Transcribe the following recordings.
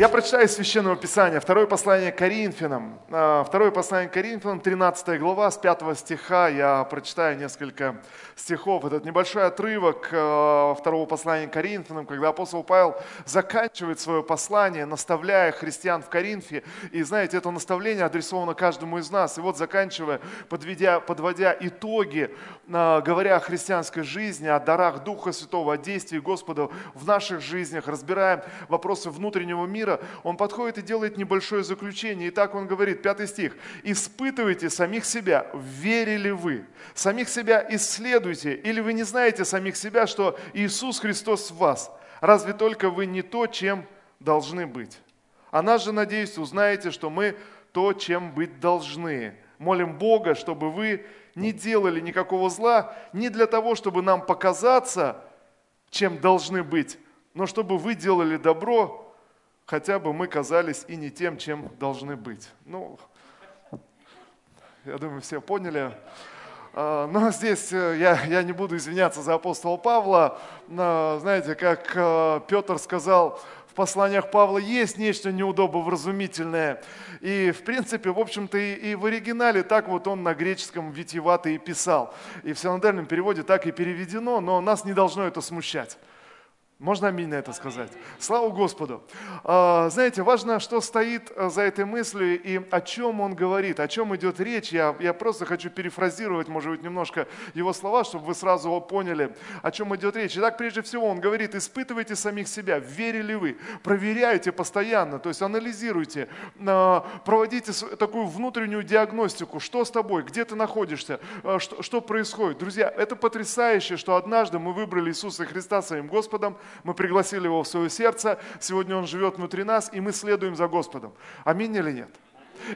Я прочитаю из Священного Писания, второе послание Коринфянам. А, второе послание Коринфянам, 13 глава, с 5 стиха. Я прочитаю несколько стихов. Этот небольшой отрывок а, второго послания Коринфянам, когда апостол Павел заканчивает свое послание, наставляя христиан в Коринфе. И знаете, это наставление адресовано каждому из нас. И вот заканчивая, подведя, подводя итоги, а, говоря о христианской жизни, о дарах Духа Святого, о действии Господа в наших жизнях, разбираем вопросы внутреннего мира, мира, он подходит и делает небольшое заключение. И так он говорит, пятый стих, «Испытывайте самих себя, верили вы, самих себя исследуйте, или вы не знаете самих себя, что Иисус Христос в вас? Разве только вы не то, чем должны быть? А нас же, надеюсь, узнаете, что мы то, чем быть должны. Молим Бога, чтобы вы не делали никакого зла, не для того, чтобы нам показаться, чем должны быть, но чтобы вы делали добро, хотя бы мы казались и не тем, чем должны быть. Ну, я думаю, все поняли. А, но здесь э, я, я не буду извиняться за апостола Павла. Знаете, как э, Петр сказал, в посланиях Павла есть нечто неудобовразумительное. И, в принципе, в общем-то, и, и в оригинале так вот он на греческом витиевато и писал. И в синодальном переводе так и переведено, но нас не должно это смущать. Можно аминь на это сказать? Слава Господу! А, знаете, важно, что стоит а, за этой мыслью и о чем он говорит, о чем идет речь. Я, я просто хочу перефразировать, может быть, немножко его слова, чтобы вы сразу поняли, о чем идет речь. Итак, прежде всего, он говорит, испытывайте самих себя, верили вы, проверяйте постоянно, то есть анализируйте, а, проводите такую внутреннюю диагностику, что с тобой, где ты находишься, что, что происходит. Друзья, это потрясающе, что однажды мы выбрали Иисуса Христа своим Господом, мы пригласили его в свое сердце, сегодня он живет внутри нас, и мы следуем за Господом. Аминь или нет?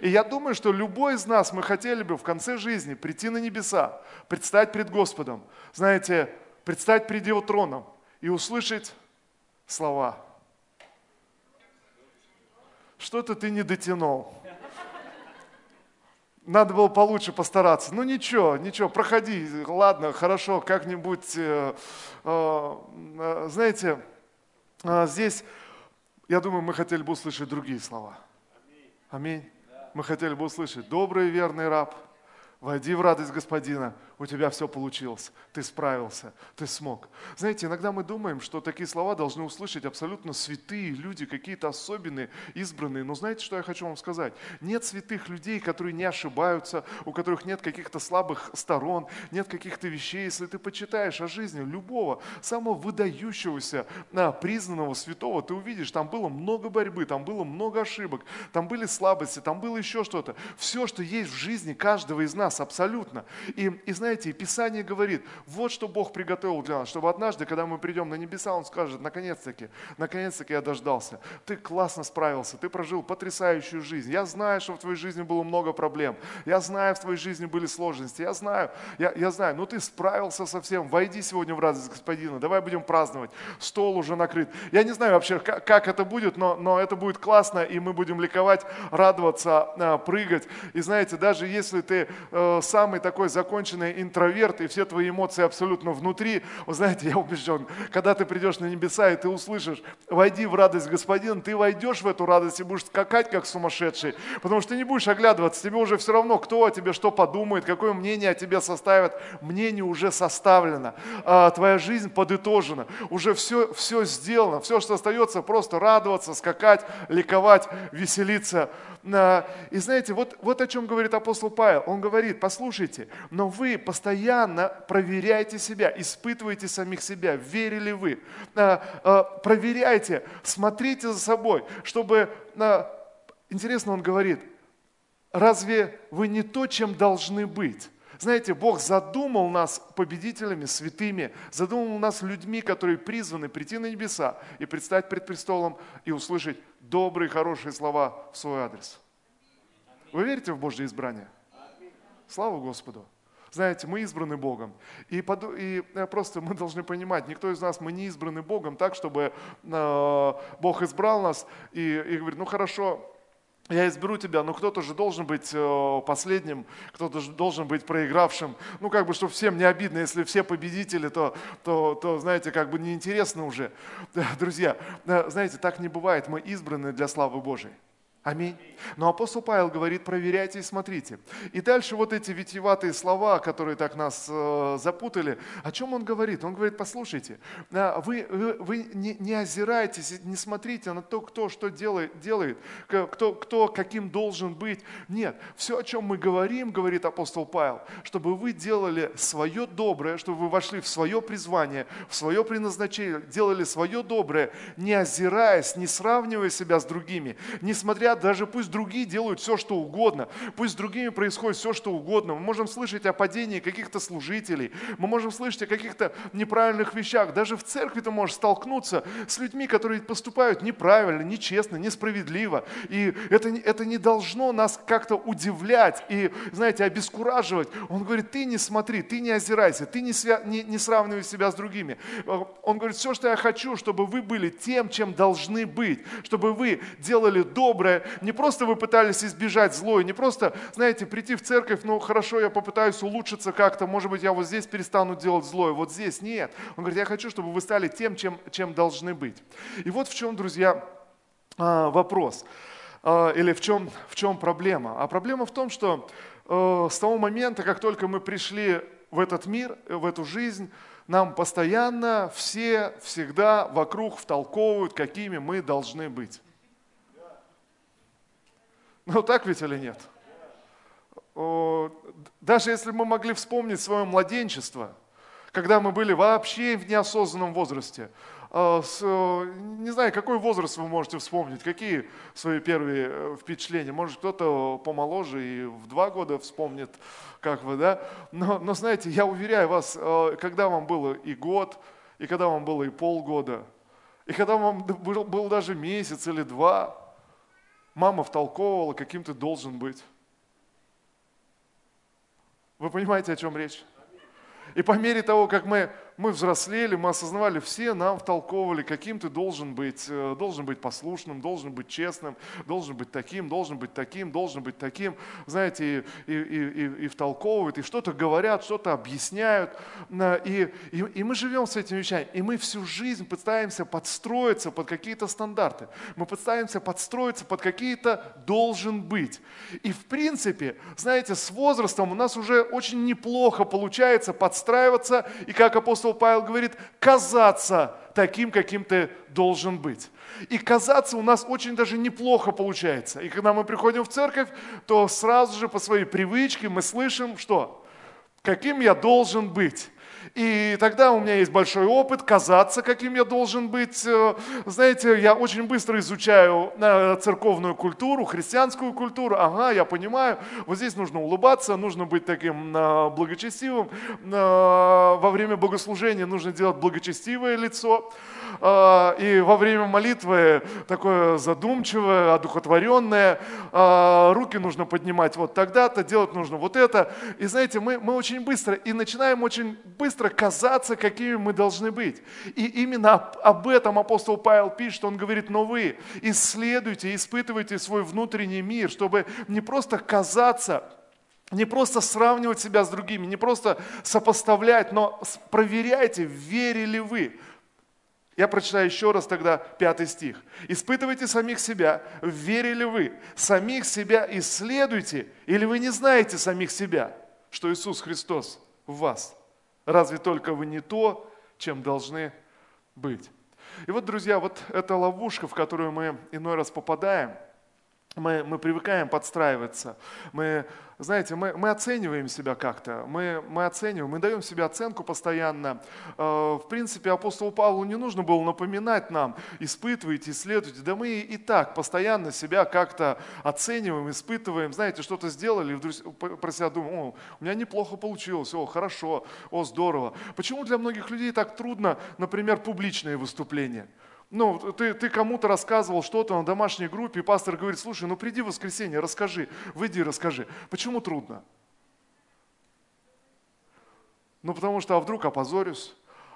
И я думаю, что любой из нас, мы хотели бы в конце жизни прийти на небеса, предстать пред Господом, знаете, предстать пред Его троном и услышать слова. Что-то ты не дотянул. Надо было получше постараться. Ну ничего, ничего, проходи, ладно, хорошо, как-нибудь, э, э, э, знаете, э, здесь, я думаю, мы хотели бы услышать другие слова. Аминь. Мы хотели бы услышать, добрый и верный раб, войди в радость Господина, у тебя все получилось, ты справился, ты смог. Знаете, иногда мы думаем, что такие слова должны услышать абсолютно святые люди, какие-то особенные, избранные. Но знаете, что я хочу вам сказать? Нет святых людей, которые не ошибаются, у которых нет каких-то слабых сторон, нет каких-то вещей. Если ты почитаешь о жизни любого, самого выдающегося, признанного святого, ты увидишь, там было много борьбы, там было много ошибок, там были слабости, там было еще что-то. Все, что есть в жизни каждого из нас, абсолютно. И, и знаете, знаете, Писание говорит, вот что Бог приготовил для нас, чтобы однажды, когда мы придем на небеса, Он скажет, наконец-таки, наконец-таки я дождался. Ты классно справился, ты прожил потрясающую жизнь. Я знаю, что в твоей жизни было много проблем. Я знаю, в твоей жизни были сложности. Я знаю, я, я знаю, но ты справился со всем. Войди сегодня в радость Господина, давай будем праздновать. Стол уже накрыт. Я не знаю вообще, как, как это будет, но, но это будет классно, и мы будем ликовать, радоваться, а, прыгать. И знаете, даже если ты э, самый такой законченный интроверт, и все твои эмоции абсолютно внутри. Вы знаете, я убежден, когда ты придешь на небеса, и ты услышишь, войди в радость Господина, ты войдешь в эту радость и будешь скакать, как сумасшедший, потому что ты не будешь оглядываться, тебе уже все равно, кто о тебе что подумает, какое мнение о тебе составят. Мнение уже составлено, а, твоя жизнь подытожена, уже все, все сделано, все, что остается, просто радоваться, скакать, ликовать, веселиться. А, и знаете, вот, вот о чем говорит апостол Павел. Он говорит, послушайте, но вы постоянно проверяйте себя, испытывайте самих себя, верили вы. А, а, проверяйте, смотрите за собой, чтобы... Интересно, он говорит, разве вы не то, чем должны быть? Знаете, Бог задумал нас победителями, святыми, задумал нас людьми, которые призваны прийти на небеса и предстать пред престолом и услышать добрые, хорошие слова в свой адрес. Вы верите в Божье избрание? Слава Господу! Знаете, мы избраны Богом. И, под, и э, просто мы должны понимать, никто из нас, мы не избраны Богом так, чтобы э, Бог избрал нас и, и говорит, ну хорошо, я изберу тебя, но кто-то же должен быть э, последним, кто-то же должен быть проигравшим. Ну, как бы, чтобы всем не обидно, если все победители, то, то, то знаете, как бы неинтересно уже. Друзья, э, знаете, так не бывает, мы избраны для славы Божией. Аминь. Но апостол Павел говорит, проверяйте и смотрите. И дальше вот эти витиеватые слова, которые так нас э, запутали, о чем он говорит? Он говорит, послушайте, э, вы, вы, вы не, не озирайтесь, не смотрите на то, кто что делает, делает кто, кто каким должен быть. Нет, все, о чем мы говорим, говорит апостол Павел, чтобы вы делали свое доброе, чтобы вы вошли в свое призвание, в свое предназначение, делали свое доброе, не озираясь, не сравнивая себя с другими, не смотря даже пусть другие делают все, что угодно, пусть с другими происходит все, что угодно. Мы можем слышать о падении каких-то служителей, мы можем слышать о каких-то неправильных вещах. Даже в церкви ты можешь столкнуться с людьми, которые поступают неправильно, нечестно, несправедливо. И это, это не должно нас как-то удивлять и, знаете, обескураживать. Он говорит, ты не смотри, ты не озирайся, ты не, свя... не, не сравнивай себя с другими. Он говорит, все, что я хочу, чтобы вы были тем, чем должны быть, чтобы вы делали доброе, не просто вы пытались избежать злой, не просто, знаете, прийти в церковь, ну хорошо, я попытаюсь улучшиться как-то, может быть, я вот здесь перестану делать злое, вот здесь нет. Он говорит, я хочу, чтобы вы стали тем, чем, чем должны быть. И вот в чем, друзья, а, вопрос а, или в чем, в чем проблема? А проблема в том, что э, с того момента, как только мы пришли в этот мир, в эту жизнь, нам постоянно все всегда вокруг втолковывают, какими мы должны быть. Ну так ведь или нет? Даже если мы могли вспомнить свое младенчество, когда мы были вообще в неосознанном возрасте, а, не знаю, какой возраст вы можете вспомнить, какие свои первые э, впечатления. Может, кто-то помоложе и в два года вспомнит, как вы, да? Но, но знаете, я уверяю вас, э, когда вам было и год, и когда вам было и полгода, и когда вам был, был даже месяц или два, мама втолковывала, каким ты должен быть. Вы понимаете, о чем речь? И по мере того, как мы мы взрослели, мы осознавали, все нам втолковывали, каким ты должен быть. Э, должен быть послушным, должен быть честным, должен быть таким, должен быть таким, должен быть таким. Знаете, и, и, и, и втолковывают, и что-то говорят, что-то объясняют. И, и, и мы живем с этими вещами. И мы всю жизнь пытаемся подстроиться под какие-то стандарты. Мы пытаемся подстроиться под какие-то должен быть. И в принципе, знаете, с возрастом у нас уже очень неплохо получается подстраиваться. И как апостол апостол Павел говорит, казаться таким, каким ты должен быть. И казаться у нас очень даже неплохо получается. И когда мы приходим в церковь, то сразу же по своей привычке мы слышим, что? Каким я должен быть. И тогда у меня есть большой опыт казаться, каким я должен быть. Э, знаете, я очень быстро изучаю э, церковную культуру, христианскую культуру. Ага, я понимаю, вот здесь нужно улыбаться, нужно быть таким э, благочестивым. Во время богослужения нужно делать благочестивое лицо. И во время молитвы такое задумчивое, одухотворенное. Руки нужно поднимать вот тогда-то, делать нужно вот это. И знаете, мы, мы очень быстро и начинаем очень быстро быстро казаться, какими мы должны быть. И именно об этом апостол Павел пишет, он говорит, но вы исследуйте, испытывайте свой внутренний мир, чтобы не просто казаться, не просто сравнивать себя с другими, не просто сопоставлять, но проверяйте, верили вы. Я прочитаю еще раз тогда пятый стих. «Испытывайте самих себя, верили вы, самих себя исследуйте, или вы не знаете самих себя, что Иисус Христос в вас». Разве только вы не то, чем должны быть. И вот, друзья, вот эта ловушка, в которую мы иной раз попадаем – мы, мы привыкаем подстраиваться. Мы, знаете, мы, мы оцениваем себя как-то. Мы, мы оцениваем, мы даем себе оценку постоянно. Э, в принципе, апостолу Павлу не нужно было напоминать нам, испытывайте, исследуйте. Да мы и так постоянно себя как-то оцениваем, испытываем. Знаете, что-то сделали, вдруг про себя думаем, о, у меня неплохо получилось, о, хорошо, о, здорово. Почему для многих людей так трудно, например, публичные выступления? Ну, ты, ты кому-то рассказывал что-то на домашней группе, и пастор говорит, слушай, ну приди в воскресенье, расскажи, выйди и расскажи. Почему трудно? Ну, потому что, а вдруг опозорюсь?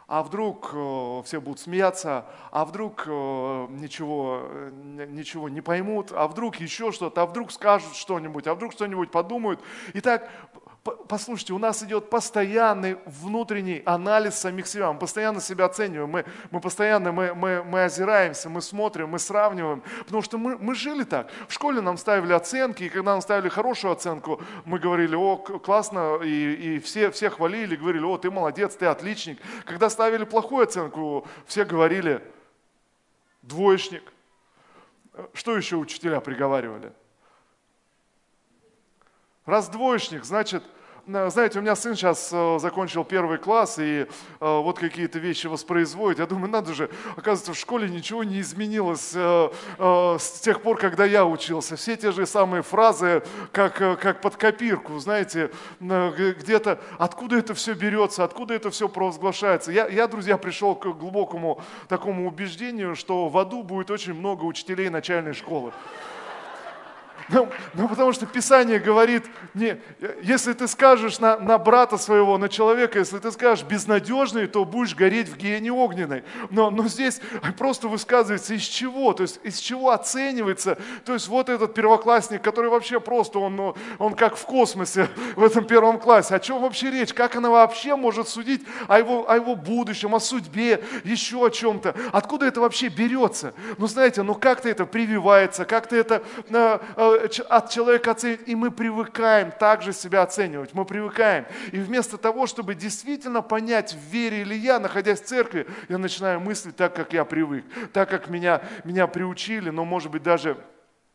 а вдруг э, все будут смеяться, а вдруг э, ничего, э, ничего не поймут, а вдруг еще что-то, а вдруг скажут что-нибудь, а вдруг что-нибудь подумают. И так послушайте, у нас идет постоянный внутренний анализ самих себя, мы постоянно себя оцениваем, мы, мы постоянно мы, мы, мы озираемся, мы смотрим, мы сравниваем, потому что мы, мы жили так. В школе нам ставили оценки, и когда нам ставили хорошую оценку, мы говорили, о, классно, и, и все, все хвалили, говорили, о, ты молодец, ты отличник. Когда ставили плохую оценку, все говорили, двоечник. Что еще учителя приговаривали? Раз двоечник, значит, знаете, у меня сын сейчас э, закончил первый класс и э, вот какие-то вещи воспроизводит. Я думаю, надо же, оказывается, в школе ничего не изменилось э, с тех пор, когда я учился. Все те же самые фразы, как, как под копирку, знаете, где-то откуда это все берется, откуда это все провозглашается. Я, я, друзья, пришел к глубокому такому убеждению, что в аду будет очень много учителей начальной школы. Ну, ну потому что Писание говорит, не, если ты скажешь на, на брата своего, на человека, если ты скажешь безнадежный, то будешь гореть в гиене огненной. Но, но здесь просто высказывается из чего, то есть из чего оценивается. То есть вот этот первоклассник, который вообще просто, он, он как в космосе в этом первом классе. О чем вообще речь? Как она вообще может судить о его, о его будущем, о судьбе, еще о чем-то? Откуда это вообще берется? Ну знаете, ну как-то это прививается, как-то это э, э, от человека оценивать, и мы привыкаем также себя оценивать, мы привыкаем. И вместо того, чтобы действительно понять, в вере ли я, находясь в церкви, я начинаю мыслить так, как я привык, так, как меня, меня приучили, но, может быть, даже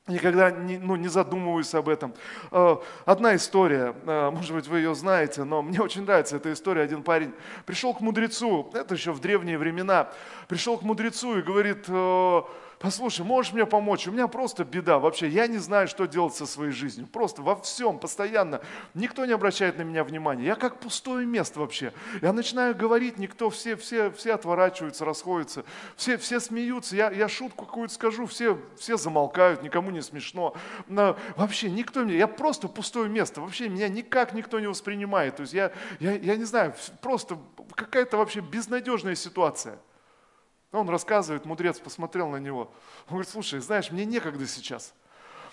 Никогда не, ну, не задумываюсь об этом. Э, одна история, э, может быть, вы ее знаете, но мне очень нравится эта история. Один парень пришел к мудрецу, это еще в древние времена, пришел к мудрецу и говорит, э, послушай, можешь мне помочь? У меня просто беда вообще. Я не знаю, что делать со своей жизнью. Просто во всем, постоянно. Никто не обращает на меня внимания. Я как пустое место вообще. Я начинаю говорить, никто, все, все, все отворачиваются, расходятся. Все, все смеются. Я, я шутку какую-то скажу, все, все замолкают, никому не смешно. Но вообще никто мне, я просто пустое место. Вообще меня никак никто не воспринимает. То есть я, я, я не знаю, просто какая-то вообще безнадежная ситуация. Он рассказывает, мудрец посмотрел на него. Он говорит, слушай, знаешь, мне некогда сейчас.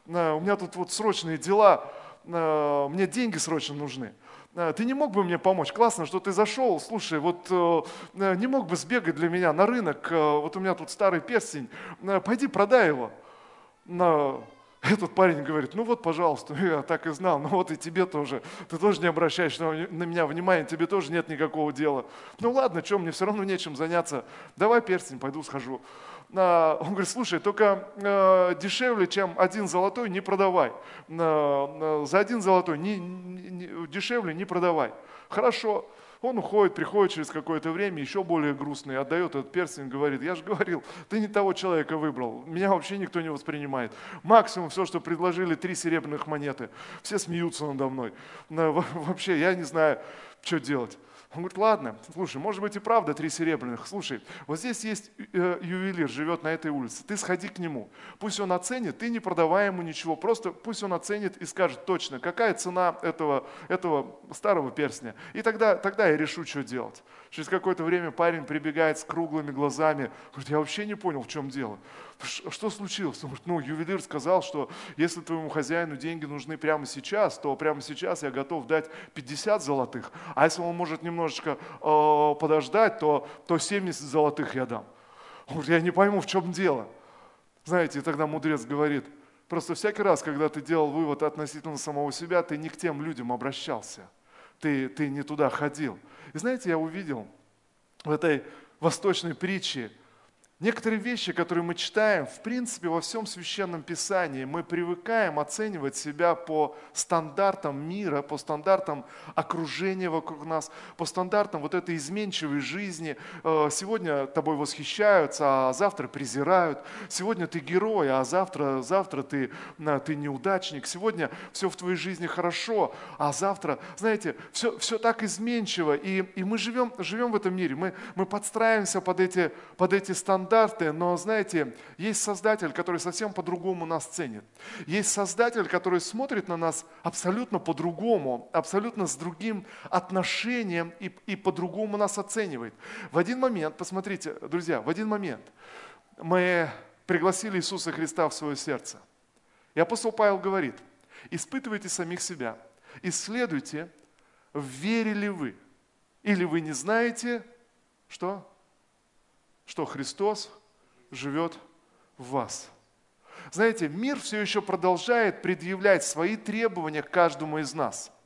Э, у меня тут вот срочные дела, э, мне деньги срочно нужны. Э, ты не мог бы мне помочь? Классно, что ты зашел. Слушай, вот не мог бы сбегать для меня на рынок, вот у меня тут старый перстень, пойди продай его. Этот парень говорит, ну вот, пожалуйста, я так и знал, ну вот и тебе тоже. Ты тоже не обращаешь на меня внимания, тебе тоже нет никакого дела. Ну ладно, что, мне все равно нечем заняться. Давай перстень, пойду схожу. А, он говорит, слушай, только э, дешевле, чем один золотой, не продавай. За один золотой не, не, дешевле не продавай. Хорошо. Он уходит, приходит через какое-то время, еще более грустный, отдает этот перстень, говорит, я же говорил, ты не того человека выбрал, меня вообще никто не воспринимает. Максимум все, что предложили, три серебряных монеты. Все смеются надо мной. Вообще, я не знаю, что делать. Он говорит, ладно, слушай, может быть и правда три серебряных. Слушай, вот здесь есть э, ювелир, живет на этой улице. Ты сходи к нему. Пусть он оценит, ты не продавай ему ничего. Просто пусть он оценит и скажет точно, какая цена этого, этого старого перстня. И тогда, тогда я решу, что делать. Через какое-то время парень прибегает с круглыми глазами. Говорит, я вообще не понял, в чем дело. Что случилось? Он говорит, ну, ювелир сказал, что если твоему хозяину деньги нужны прямо сейчас, то прямо сейчас я готов дать 50 золотых. А если он может немножечко э, подождать, то, то 70 золотых я дам. Он говорит, я не пойму, в чем дело. Знаете, и тогда мудрец говорит, просто всякий раз, когда ты делал вывод относительно самого себя, ты не к тем людям обращался. Ты, ты не туда ходил. И знаете, я увидел в этой восточной притче, Некоторые вещи, которые мы читаем, в принципе, во всем священном писании, мы привыкаем оценивать себя по стандартам мира, по стандартам окружения вокруг нас, по стандартам вот этой изменчивой жизни. Э, сегодня тобой восхищаются, а завтра презирают. Сегодня ты герой, а завтра, завтра ты, ты неудачник. Сегодня все в твоей жизни хорошо, а завтра, знаете, все, все так изменчиво. И, и мы живем, живем в этом мире, мы, мы подстраиваемся под эти, под эти стандарты стандарты, но, знаете, есть Создатель, который совсем по-другому нас ценит. Есть Создатель, который смотрит на нас абсолютно по-другому, абсолютно с другим отношением и, и по-другому нас оценивает. В один момент, посмотрите, друзья, в один момент мы пригласили Иисуса Христа в свое сердце. И апостол Павел говорит, испытывайте самих себя, исследуйте, верили вы, или вы не знаете, что? Что Христос живет в вас. Знаете, мир все еще продолжает предъявлять свои требования к каждому из нас –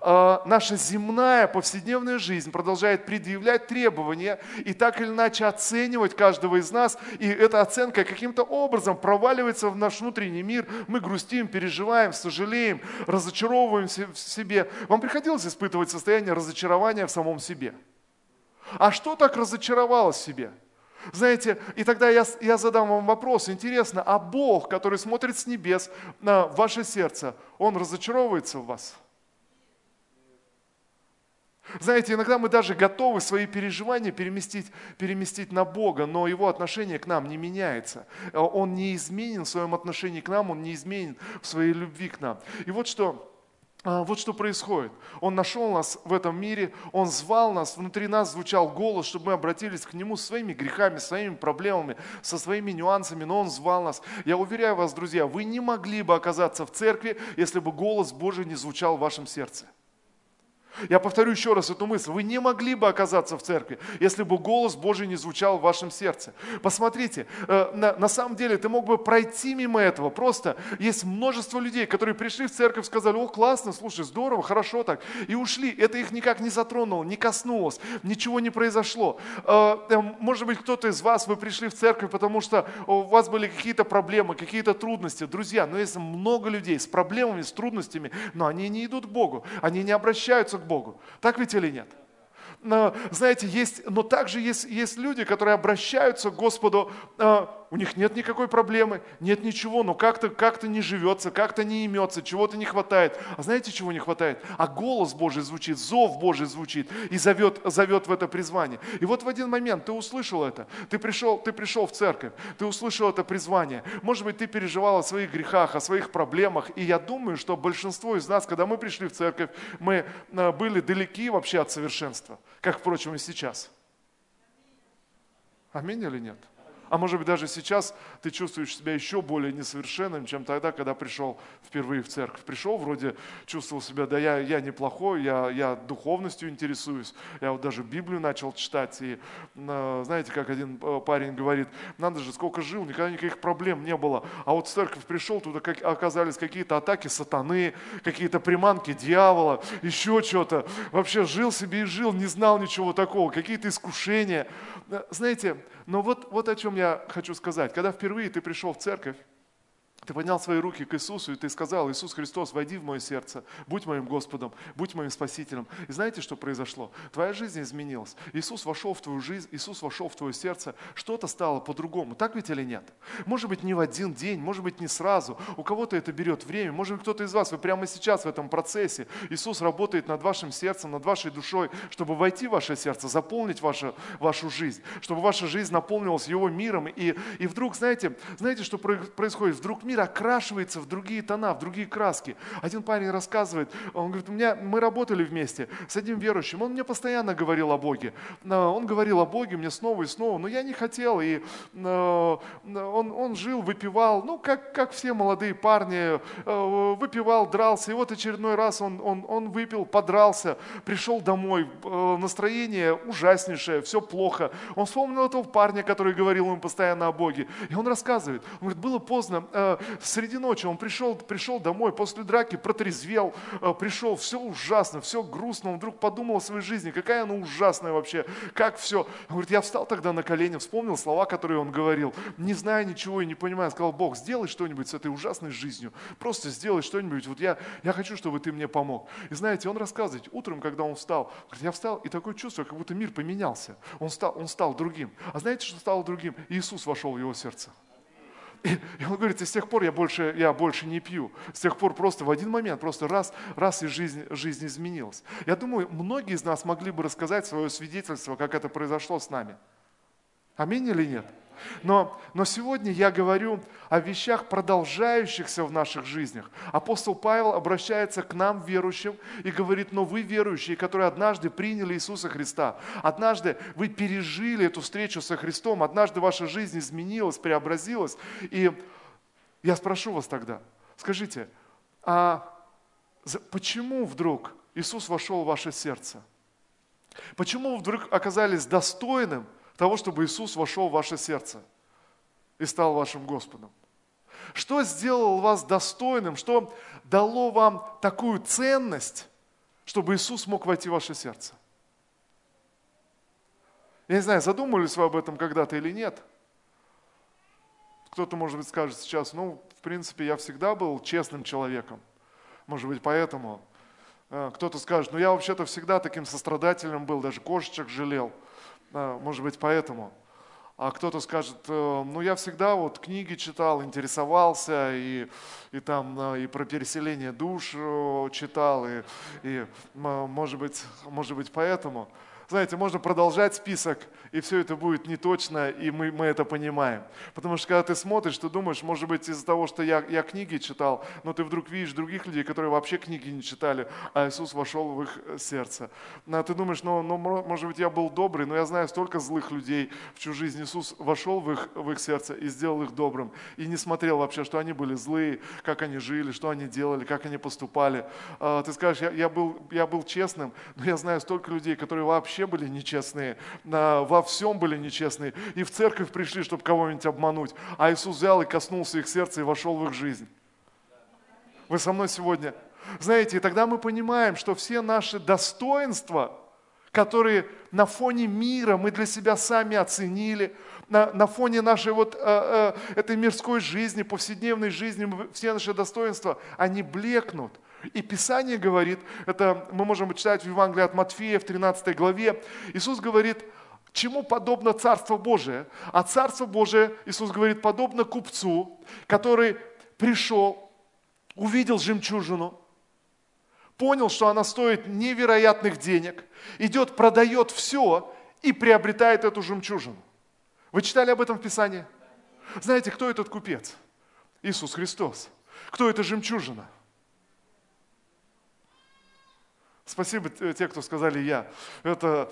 а, наша земная повседневная жизнь продолжает предъявлять требования и так или иначе оценивать каждого из нас. И эта оценка каким-то образом проваливается в наш внутренний мир. Мы грустим, переживаем, сожалеем, разочаровываемся в себе. Вам приходилось испытывать состояние разочарования в самом себе? А что так разочаровало в себе? Знаете, и тогда я, я задам вам вопрос. Интересно, а Бог, который смотрит с небес на ваше сердце, Он разочаровывается в вас? Знаете, иногда мы даже готовы свои переживания переместить, переместить на Бога, но Его отношение к нам не меняется. Он не изменен в своем отношении к нам, Он не изменен в своей любви к нам. И вот что, вот что происходит. Он нашел нас в этом мире, Он звал нас, внутри нас звучал голос, чтобы мы обратились к Нему своими грехами, своими проблемами, со своими нюансами, но Он звал нас. Я уверяю вас, друзья, вы не могли бы оказаться в церкви, если бы голос Божий не звучал в вашем сердце. Я повторю еще раз эту мысль. Вы не могли бы оказаться в церкви, если бы голос Божий не звучал в вашем сердце. Посмотрите, э, на, на самом деле ты мог бы пройти мимо этого. Просто есть множество людей, которые пришли в церковь, сказали, о, классно, слушай, здорово, хорошо так, и ушли. Это их никак не затронуло, не коснулось, ничего не произошло. Э, э, может быть, кто-то из вас, вы пришли в церковь, потому что у вас были какие-то проблемы, какие-то трудности. Друзья, но есть много людей с проблемами, с трудностями, но они не идут к Богу, они не обращаются к Богу. Так ведь или нет? Но, знаете, есть, но также есть, есть люди, которые обращаются к Господу а, у них нет никакой проблемы, нет ничего, но как-то как не живется, как-то не имется, чего-то не хватает. А знаете, чего не хватает? А голос Божий звучит, зов Божий звучит и зовет, зовет в это призвание. И вот в один момент ты услышал это, ты пришел, ты пришел в церковь, ты услышал это призвание. Может быть, ты переживал о своих грехах, о своих проблемах. И я думаю, что большинство из нас, когда мы пришли в церковь, мы э, были далеки вообще от совершенства, как, впрочем, и сейчас. Аминь или нет? А может быть, даже сейчас ты чувствуешь себя еще более несовершенным, чем тогда, когда пришел впервые в церковь. Пришел, вроде чувствовал себя, да я, я неплохой, я, я духовностью интересуюсь. Я вот даже Библию начал читать. И э, знаете, как один э, парень говорит, надо же, сколько жил, никогда никаких проблем не было. А вот в церковь пришел, как, оказались какие-то атаки сатаны, какие-то приманки дьявола, еще что-то. Вообще жил себе и жил, не знал ничего такого, какие-то искушения. Э, знаете, но вот, вот о чем я хочу сказать. Когда впервые ты пришел в церковь, ты поднял свои руки к Иисусу, и ты сказал, Иисус Христос, войди в мое сердце, будь моим Господом, будь моим Спасителем. И знаете, что произошло? Твоя жизнь изменилась. Иисус вошел в твою жизнь, Иисус вошел в твое сердце, что-то стало по-другому. Так ведь или нет? Может быть, не в один день, может быть, не сразу. У кого-то это берет время, может быть, кто-то из вас, вы прямо сейчас в этом процессе. Иисус работает над вашим сердцем, над вашей душой, чтобы войти в ваше сердце, заполнить вашу, вашу жизнь, чтобы ваша жизнь наполнилась Его миром. И, и вдруг, знаете, знаете, что происходит? Вдруг мир мир окрашивается в другие тона, в другие краски. Один парень рассказывает, он говорит, у меня, мы работали вместе с одним верующим, он мне постоянно говорил о Боге. Он говорил о Боге мне снова и снова, но я не хотел. И он, он жил, выпивал, ну, как, как все молодые парни, э, выпивал, дрался. И вот очередной раз он, он, он выпил, подрался, пришел домой, э, настроение ужаснейшее, все плохо. Он вспомнил этого парня, который говорил ему постоянно о Боге. И он рассказывает, он говорит, было поздно, э, среди ночи он пришел, пришел домой после драки, протрезвел, э, пришел, все ужасно, все грустно. Он вдруг подумал о своей жизни, какая она ужасная вообще, как все. Он говорит, я встал тогда на колени, вспомнил слова, которые он говорил, не зная ничего и не понимая, сказал, Бог, сделай что-нибудь с этой ужасной жизнью, просто сделай что-нибудь, вот я, я хочу, чтобы ты мне помог. И знаете, он рассказывает, утром, когда он встал, говорит, я встал, и такое чувство, как будто мир поменялся. Он стал, он стал другим. А знаете, что стало другим? Иисус вошел в его сердце. И, он говорит, и с тех пор я больше, я больше не пью. С тех пор просто в один момент, просто раз, раз и жизнь, жизнь изменилась. Я думаю, многие из нас могли бы рассказать свое свидетельство, как это произошло с нами. Аминь или нет? Но, но сегодня я говорю о вещах, продолжающихся в наших жизнях. Апостол Павел обращается к нам, верующим, и говорит, но вы верующие, которые однажды приняли Иисуса Христа, однажды вы пережили эту встречу со Христом, однажды ваша жизнь изменилась, преобразилась. И я спрошу вас тогда, скажите, а почему вдруг Иисус вошел в ваше сердце? Почему вы вдруг оказались достойным того, чтобы Иисус вошел в ваше сердце и стал вашим Господом? Что сделало вас достойным? Что дало вам такую ценность, чтобы Иисус мог войти в ваше сердце? Я не знаю, задумывались вы об этом когда-то или нет. Кто-то, может быть, скажет сейчас, ну, в принципе, я всегда был честным человеком. Может быть, поэтому а, кто-то скажет, ну я вообще-то всегда таким сострадательным был, даже кошечек жалел. Может быть, поэтому. А кто-то скажет, «Э, ну я всегда вот книги читал, интересовался, и, и там а, и про переселение душ э, читал, и, и может, быть, может быть поэтому. Знаете, можно продолжать список, и все это будет неточно, и мы, мы это понимаем. Потому что когда ты смотришь, ты думаешь, может быть, из-за того, что я, я книги читал, но ты вдруг видишь других людей, которые вообще книги не читали, а Иисус вошел в их сердце. А ты думаешь, ну, ну, может быть, я был добрый, но я знаю столько злых людей, в чью жизнь Иисус вошел в их, в их сердце и сделал их добрым. И не смотрел вообще, что они были злые, как они жили, что они делали, как они поступали. А, ты скажешь, я, я, был, я был честным, но я знаю столько людей, которые вообще вообще были нечестные, во всем были нечестные, и в церковь пришли, чтобы кого-нибудь обмануть. А Иисус взял и коснулся их сердца и вошел в их жизнь. Вы со мной сегодня? Знаете, и тогда мы понимаем, что все наши достоинства, которые на фоне мира мы для себя сами оценили, на, на фоне нашей вот э, э, этой мирской жизни, повседневной жизни, все наши достоинства, они блекнут – и Писание говорит, это мы можем читать в Евангелии от Матфея в 13 главе, Иисус говорит, чему подобно Царство Божие? А Царство Божие, Иисус говорит, подобно купцу, который пришел, увидел жемчужину, понял, что она стоит невероятных денег, идет, продает все и приобретает эту жемчужину. Вы читали об этом в Писании? Знаете, кто этот купец? Иисус Христос. Кто эта жемчужина? Спасибо те, кто сказали «я». Это,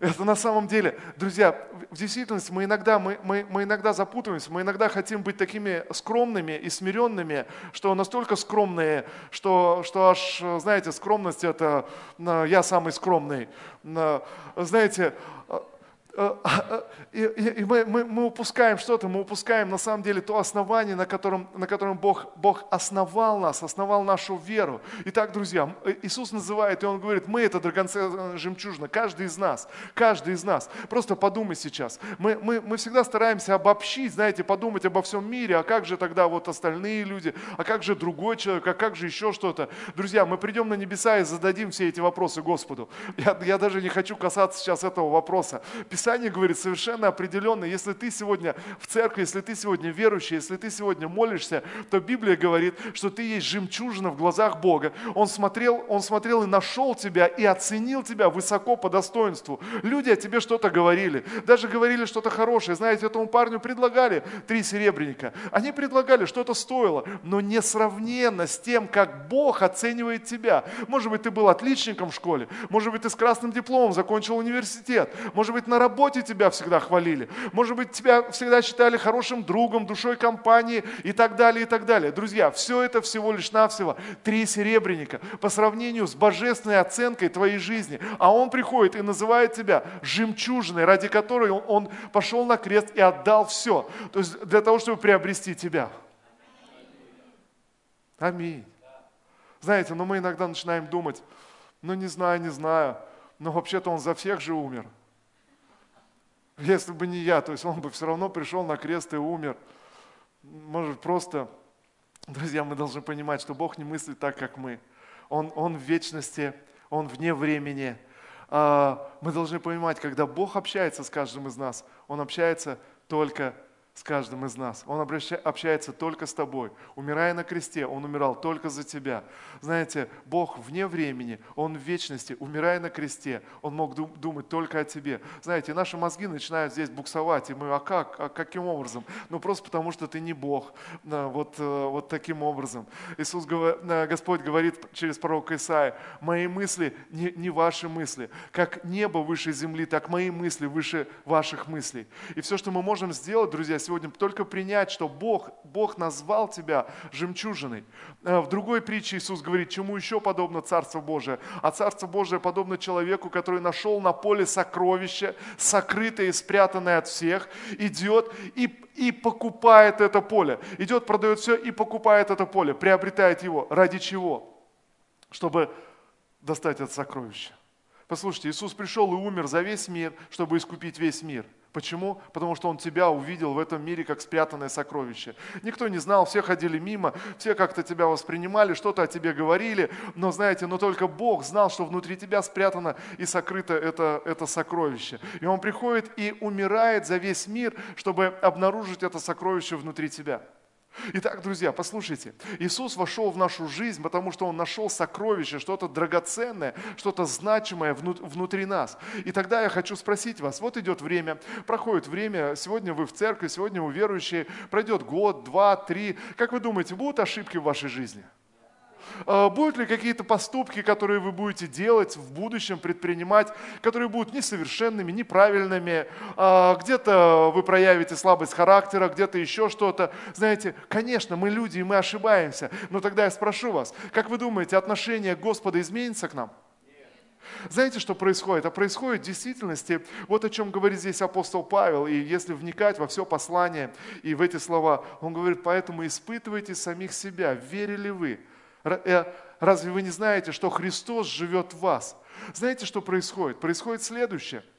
это на самом деле, друзья, в действительности мы иногда, мы, мы, мы иногда запутываемся, мы иногда хотим быть такими скромными и смиренными, что настолько скромные, что, что аж, знаете, скромность это я самый скромный. Знаете, Э, и, и мы, мы, мы упускаем что-то, мы упускаем на самом деле то основание, на котором, на котором Бог, Бог основал нас, основал нашу веру. Итак, друзья, э, Иисус называет, и Он говорит, мы это драгоценная жемчужина, каждый из нас, каждый из нас. Просто подумай сейчас. Мы, мы, мы всегда стараемся обобщить, знаете, подумать обо всем мире, а как же тогда вот остальные люди, а как же другой человек, а как же еще что-то. Друзья, мы придем на небеса и зададим все эти вопросы Господу. Я, я даже не хочу касаться сейчас этого вопроса. Писание говорит совершенно определенно, если ты сегодня в церкви, если ты сегодня верующий, если ты сегодня молишься, то Библия говорит, что ты есть жемчужина в глазах Бога. Он смотрел, он смотрел и нашел тебя, и оценил тебя высоко по достоинству. Люди о тебе что-то говорили, даже говорили что-то хорошее. Знаете, этому парню предлагали три серебряника. Они предлагали, что-то стоило, но несравненно с тем, как Бог оценивает тебя. Может быть, ты был отличником в школе, может быть, ты с красным дипломом закончил университет, может быть, на работе работе тебя всегда хвалили. Может быть, тебя всегда считали хорошим другом, душой компании и так далее, и так далее. Друзья, все это всего лишь навсего три серебряника по сравнению с божественной оценкой твоей жизни. А он приходит и называет тебя жемчужиной, ради которой он пошел на крест и отдал все. То есть для того, чтобы приобрести тебя. Аминь. Знаете, но мы иногда начинаем думать, ну не знаю, не знаю, но вообще-то он за всех же умер. Если бы не я, то есть он бы все равно пришел на крест и умер. Может, просто, друзья, мы должны понимать, что Бог не мыслит так, как мы. Он, он в вечности, Он вне времени. А, мы должны понимать, когда Бог общается с каждым из нас, Он общается только с каждым из нас. Он общается только с тобой. Умирая на кресте, Он умирал только за тебя. Знаете, Бог вне времени, Он в вечности, умирая на кресте, Он мог думать только о тебе. Знаете, наши мозги начинают здесь буксовать, и мы, а как, а каким образом? Ну просто потому, что ты не Бог. Вот, э, вот таким образом. Иисус, э, Господь говорит через пророка Исаия, мои мысли не, не ваши мысли. Как небо выше земли, так мои мысли выше ваших мыслей. И все, что мы можем сделать, друзья, сегодня только принять, что Бог, Бог назвал тебя жемчужиной. Э, в другой притче Иисус говорит, чему еще подобно Царство Божие? А Царство Божие подобно человеку, который нашел на поле сокровище, сокрытое и спрятанное от всех, идет и, и покупает это поле. Идет, продает все и покупает это поле, приобретает его. Ради чего? Чтобы достать это сокровище. Послушайте, Иисус пришел и умер за весь мир, чтобы искупить весь мир – Почему? Потому что Он тебя увидел в этом мире как спрятанное сокровище. Никто не знал, все ходили мимо, все как-то тебя воспринимали, что-то о тебе говорили, но знаете, но только Бог знал, что внутри тебя спрятано и сокрыто это, это сокровище. И Он приходит и умирает за весь мир, чтобы обнаружить это сокровище внутри тебя. Итак, друзья, послушайте, Иисус вошел в нашу жизнь, потому что Он нашел сокровище, что-то драгоценное, что-то значимое внутри нас. И тогда я хочу спросить вас, вот идет время, проходит время, сегодня вы в церкви, сегодня вы верующие, пройдет год, два, три. Как вы думаете, будут ошибки в вашей жизни? А, будут ли какие-то поступки, которые вы будете делать в будущем, предпринимать, которые будут несовершенными, неправильными, а, где-то вы проявите слабость характера, где-то еще что-то. Знаете, конечно, мы люди, и мы ошибаемся, но тогда я спрошу вас, как вы думаете, отношение Господа изменится к нам? Знаете, что происходит? А происходит в действительности, вот о чем говорит здесь апостол Павел, и если вникать во все послание и в эти слова, он говорит, поэтому испытывайте самих себя, верили вы, разве вы не знаете, что Христос живет в вас? Знаете, что происходит? Происходит следующее –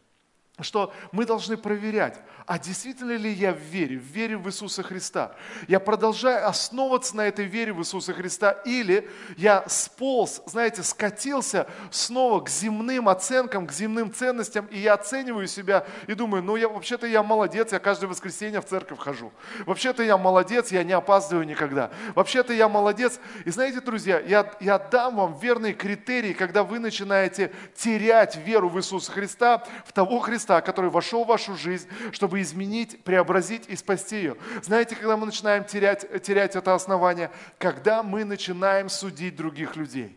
что мы должны проверять, а действительно ли я в вере, в вере в Иисуса Христа. Я продолжаю основываться на этой вере в Иисуса Христа, или я сполз, знаете, скатился снова к земным оценкам, к земным ценностям, и я оцениваю себя и думаю, ну я вообще-то я молодец, я каждое воскресенье в церковь хожу. Вообще-то я молодец, я не опаздываю никогда. Вообще-то я молодец. И знаете, друзья, я, я дам вам верные критерии, когда вы начинаете терять веру в Иисуса Христа, в того Христа, Христа, который вошел в вашу жизнь, чтобы изменить, преобразить и спасти ее. Знаете, когда мы начинаем терять, терять это основание? Когда мы начинаем судить других людей.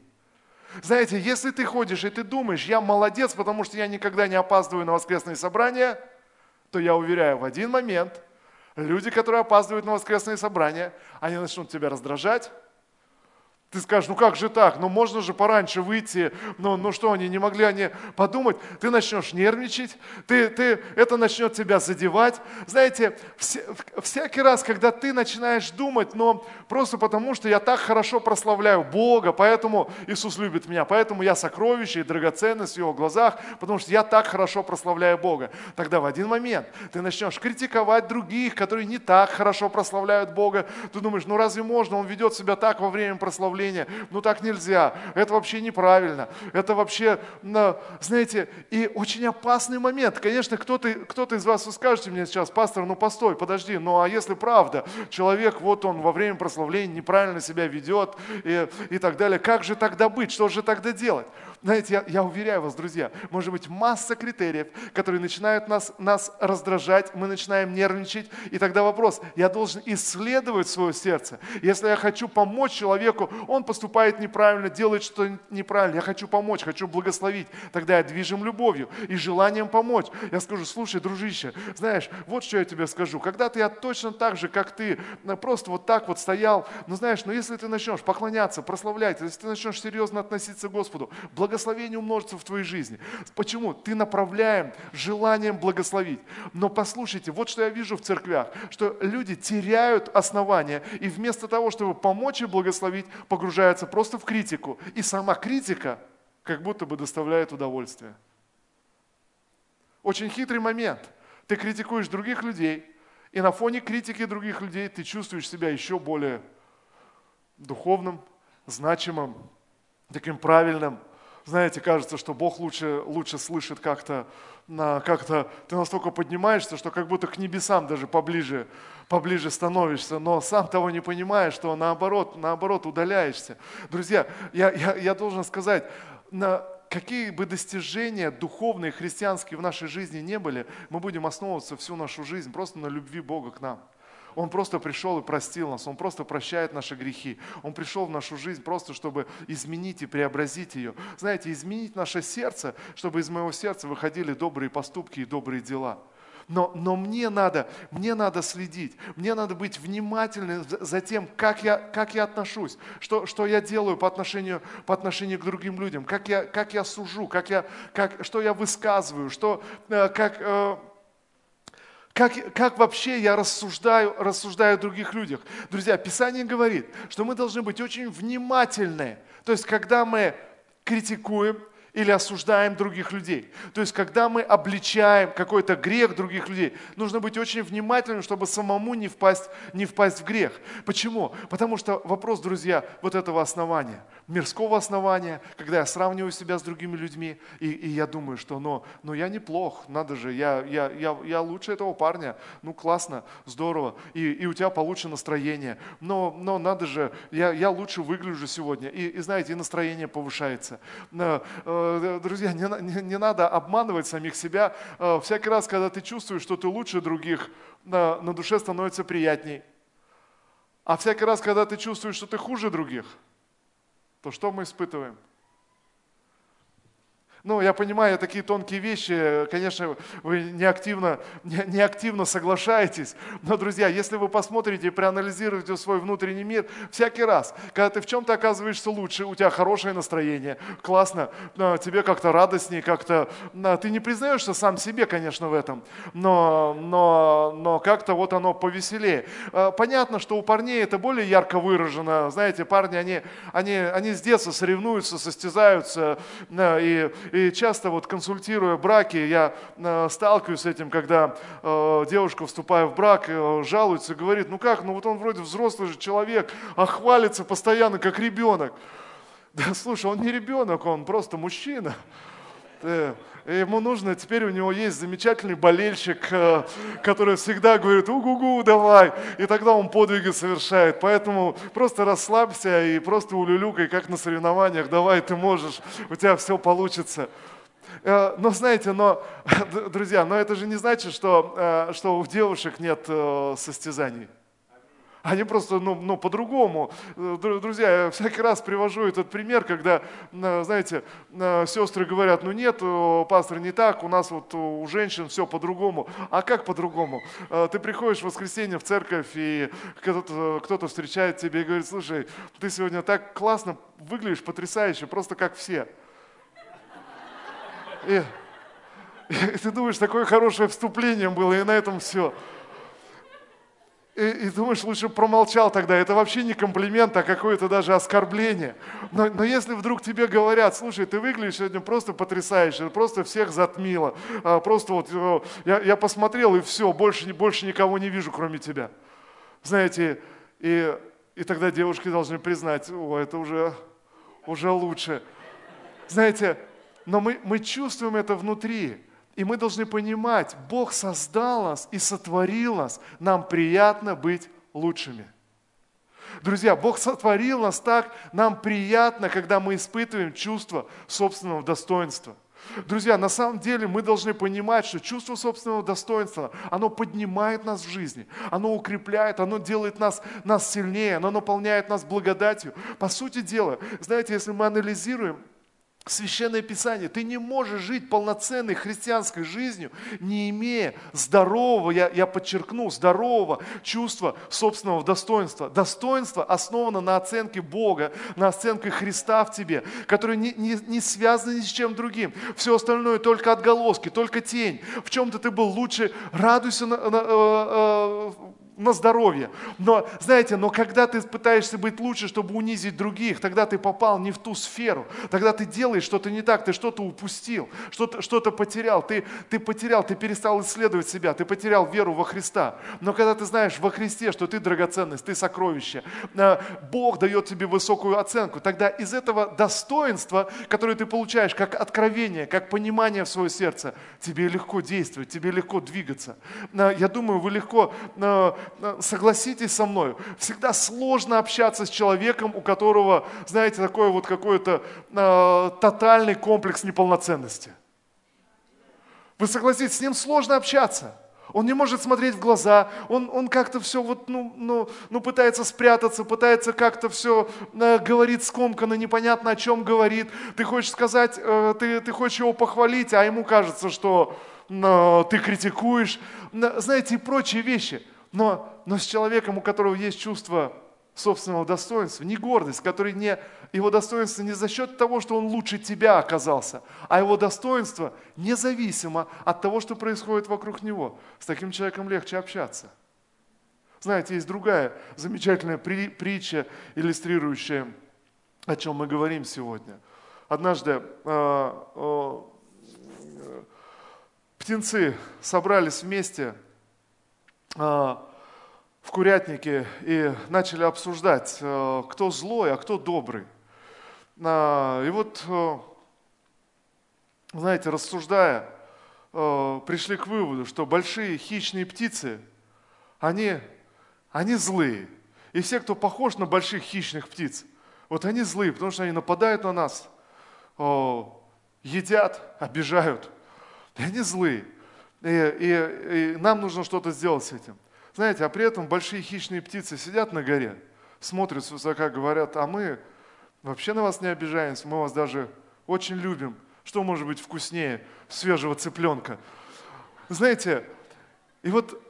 Знаете, если ты ходишь и ты думаешь, я молодец, потому что я никогда не опаздываю на воскресные собрания, то я уверяю, в один момент люди, которые опаздывают на воскресные собрания, они начнут тебя раздражать, ты скажешь, ну как же так, ну можно же пораньше выйти, ну, ну что, они не могли они подумать, ты начнешь нервничать, ты, ты, это начнет тебя задевать. Знаете, вся, всякий раз, когда ты начинаешь думать, но просто потому, что я так хорошо прославляю Бога, поэтому Иисус любит меня, поэтому я сокровище и драгоценность в Его глазах, потому что я так хорошо прославляю Бога. Тогда в один момент ты начнешь критиковать других, которые не так хорошо прославляют Бога. Ты думаешь, ну разве можно, Он ведет себя так во время прославления? Прославления. Ну так нельзя, это вообще неправильно, это вообще, знаете, и очень опасный момент. Конечно, кто-то кто из вас, скажете мне сейчас, пастор, ну постой, подожди, ну а если правда, человек, вот он во время прославления неправильно себя ведет и, и так далее, как же тогда быть, что же тогда делать? Знаете, я, я уверяю вас, друзья, может быть масса критериев, которые начинают нас, нас раздражать, мы начинаем нервничать, и тогда вопрос, я должен исследовать свое сердце. Если я хочу помочь человеку, он поступает неправильно, делает что неправильно, я хочу помочь, хочу благословить, тогда я движим любовью и желанием помочь. Я скажу, слушай, дружище, знаешь, вот что я тебе скажу, когда-то я точно так же, как ты, просто вот так вот стоял, но знаешь, но если ты начнешь поклоняться, прославлять, если ты начнешь серьезно относиться к Господу, благословение умножится в твоей жизни. Почему? Ты направляем желанием благословить. Но послушайте, вот что я вижу в церквях, что люди теряют основания и вместо того, чтобы помочь и благословить, погружаются просто в критику. И сама критика как будто бы доставляет удовольствие. Очень хитрый момент. Ты критикуешь других людей, и на фоне критики других людей ты чувствуешь себя еще более духовным, значимым, таким правильным, знаете, кажется, что Бог лучше, лучше слышит как-то, как-то ты настолько поднимаешься, что как будто к небесам даже поближе, поближе становишься, но сам того не понимаешь, что наоборот, наоборот удаляешься. Друзья, я, я, я должен сказать, на, какие бы достижения духовные, христианские в нашей жизни не были, мы будем основываться всю нашу жизнь просто на любви Бога к нам. Он просто пришел и простил нас, Он просто прощает наши грехи. Он пришел в нашу жизнь просто, чтобы изменить и преобразить ее. Знаете, изменить наше сердце, чтобы из моего сердца выходили добрые поступки и добрые дела. Но, но мне, надо, мне надо следить, мне надо быть внимательным за тем, как я, как я отношусь, что, что я делаю по отношению, по отношению к другим людям, как я, как я сужу, как я, как, что я высказываю, что, э, как, э, как, как вообще я рассуждаю, рассуждаю о других людях. Друзья, Писание говорит, что мы должны быть очень внимательны. То есть, когда мы критикуем, или осуждаем других людей. То есть, когда мы обличаем какой-то грех других людей, нужно быть очень внимательным, чтобы самому не впасть, не впасть в грех. Почему? Потому что вопрос, друзья, вот этого основания, мирского основания, когда я сравниваю себя с другими людьми, и, и я думаю, что ну, ну я неплох, надо же, я, я, я, я лучше этого парня, ну классно, здорово, и, и у тебя получше настроение, но, но надо же, я, я лучше выгляжу сегодня, и, и знаете, и настроение повышается э, Э, друзья, не, не, не надо обманывать самих себя. Э, всякий раз, когда ты чувствуешь, что ты лучше других, на, на душе становится приятней. А всякий раз, когда ты чувствуешь, что ты хуже других, то что мы испытываем? Ну, я понимаю, такие тонкие вещи, конечно, вы не активно, не, не активно соглашаетесь, но, друзья, если вы посмотрите и проанализируете свой внутренний мир, всякий раз, когда ты в чем-то оказываешься лучше, у тебя хорошее настроение, классно, а, тебе как-то радостнее, как-то, а, ты не признаешься сам себе, конечно, в этом, но, но, но как-то вот оно повеселее. А, понятно, что у парней это более ярко выражено, знаете, парни, они, они, они с детства соревнуются, состязаются, и, и часто вот консультируя браки, я э, сталкиваюсь с этим, когда э, девушка, вступая в брак, э, жалуется, говорит, ну как, ну вот он вроде взрослый же человек, а хвалится постоянно как ребенок. Да слушай, он не ребенок, он просто мужчина. Ему нужно, теперь у него есть замечательный болельщик, который всегда говорит, угу-гу, давай. И тогда он подвиги совершает. Поэтому просто расслабься и просто улюлюкай, как на соревнованиях, давай, ты можешь, у тебя все получится. Э, но знаете, но, друзья, но это же не значит, что, э, что у девушек нет э, состязаний. Они просто, ну, ну по-другому. Друзья, я всякий раз привожу этот пример, когда, знаете, сестры говорят, ну нет, пастор, не так, у нас вот у женщин все по-другому. А как по-другому? Ты приходишь в воскресенье в церковь, и кто-то, кто встречает тебя и говорит, слушай, ты сегодня так классно выглядишь, потрясающе, просто как все. И, и ты думаешь, такое хорошее вступление было, и на этом все. И, и думаешь, лучше промолчал тогда. Это вообще не комплимент, а какое-то даже оскорбление. Но, но если вдруг тебе говорят, слушай, ты выглядишь сегодня просто потрясающе, просто всех затмило. А, просто вот э, я, я посмотрел и все, больше, больше никого не вижу, кроме тебя. Знаете, и, и тогда девушки должны признать, о, это уже, уже лучше. Знаете, но мы, мы чувствуем это внутри. И мы должны понимать, Бог создал нас и сотворил нас. Нам приятно быть лучшими. Друзья, Бог сотворил нас так, нам приятно, когда мы испытываем чувство собственного достоинства. Друзья, на самом деле мы должны понимать, что чувство собственного достоинства, оно поднимает нас в жизни, оно укрепляет, оно делает нас, нас сильнее, оно наполняет нас благодатью. По сути дела, знаете, если мы анализируем Священное Писание. Ты не можешь жить полноценной христианской жизнью, не имея здорового, я, я подчеркну, здорового чувства собственного достоинства. Достоинство основано на оценке Бога, на оценке Христа в тебе, который не, не, не связан ни с чем другим. Все остальное только отголоски, только тень. В чем-то ты был лучше, радуйся на, на, э, э, на здоровье. Но, знаете, но когда ты пытаешься быть лучше, чтобы унизить других, тогда ты попал не в ту сферу. Тогда ты делаешь что-то не так, ты что-то упустил, что-то что потерял. Ты, ты потерял, ты перестал исследовать себя, ты потерял веру во Христа. Но когда ты знаешь во Христе, что ты драгоценность, ты сокровище, э, Бог дает тебе высокую оценку, тогда из этого достоинства, которое ты получаешь как откровение, как понимание в свое сердце, тебе легко действовать, тебе легко двигаться. Э, я думаю, вы легко э, согласитесь со мной, всегда сложно общаться с человеком, у которого, знаете, такой вот какой-то э, тотальный комплекс неполноценности. Вы согласитесь, с ним сложно общаться. Он не может смотреть в глаза, он, он как-то все вот, ну, ну, ну, пытается спрятаться, пытается как-то все э, говорит скомканно, непонятно о чем говорит. Ты хочешь сказать, э, ты, ты хочешь его похвалить, а ему кажется, что э, ты критикуешь, знаете, и прочие вещи – но, но с человеком, у которого есть чувство собственного достоинства, не гордость, который не, его достоинство не за счет того, что он лучше тебя оказался, а его достоинство независимо от того, что происходит вокруг него. С таким человеком легче общаться. Знаете, есть другая замечательная при, притча, иллюстрирующая, о чем мы говорим сегодня. Однажды э, э, птенцы собрались вместе – в курятнике и начали обсуждать, э, кто злой, а кто добрый. А, и вот, знаете, рассуждая, пришли к выводу, что большие хищные птицы, они, они злые. И все, кто похож на больших хищных птиц, вот они злые, потому что они нападают на нас, едят, обижают. И они злые. И, и, и нам нужно что-то сделать с этим. Знаете, а при этом большие хищные птицы сидят на горе, смотрят с высока, говорят, а мы вообще на вас не обижаемся, мы вас даже очень любим. Что может быть вкуснее свежего цыпленка? Знаете, и вот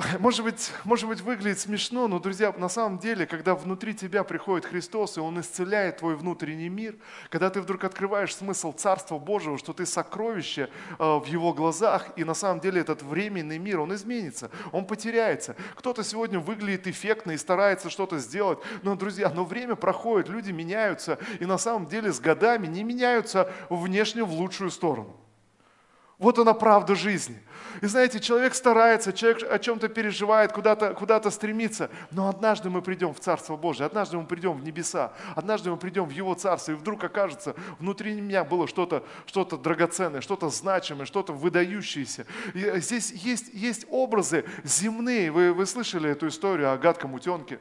может быть, может быть, выглядит смешно, но, друзья, на самом деле, когда внутри тебя приходит Христос, и Он исцеляет твой внутренний мир, когда ты вдруг открываешь смысл Царства Божьего, что ты сокровище э, в Его глазах, и на самом деле этот временный мир, он изменится, он потеряется. Кто-то сегодня выглядит эффектно и старается что-то сделать, но, друзья, но время проходит, люди меняются, и на самом деле с годами не меняются внешне в лучшую сторону. Вот она правда жизни. И знаете, человек старается, человек о чем-то переживает, куда-то куда стремится. Но однажды мы придем в Царство Божие, однажды мы придем в небеса, однажды мы придем в Его Царство, и вдруг окажется, внутри меня было что-то что драгоценное, что-то значимое, что-то выдающееся. И здесь есть, есть образы земные. Вы, вы слышали эту историю о гадком утенке?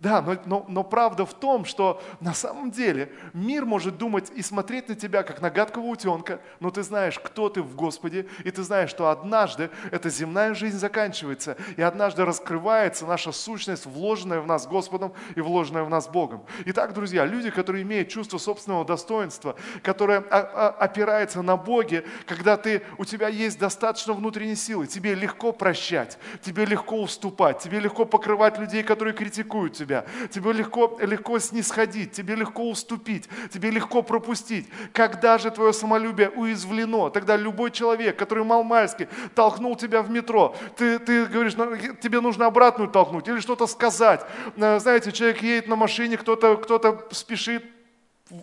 Да, но, но, но правда в том, что на самом деле мир может думать и смотреть на тебя, как на гадкого утенка, но ты знаешь, кто ты в Господе, и ты знаешь, что однажды эта земная жизнь заканчивается, и однажды раскрывается наша сущность, вложенная в нас Господом и вложенная в нас Богом. Итак, друзья, люди, которые имеют чувство собственного достоинства, которое опирается на Боге, когда ты, у тебя есть достаточно внутренней силы, тебе легко прощать, тебе легко уступать, тебе легко покрывать людей, которые критикуют тебя, тебя, тебе легко, легко снисходить, тебе легко уступить, тебе легко пропустить. Когда же твое самолюбие уязвлено, тогда любой человек, который малмальски толкнул тебя в метро, ты, ты говоришь, ну, тебе нужно обратную толкнуть или что-то сказать. Э, знаете, человек едет на машине, кто-то кто, -то, спешит,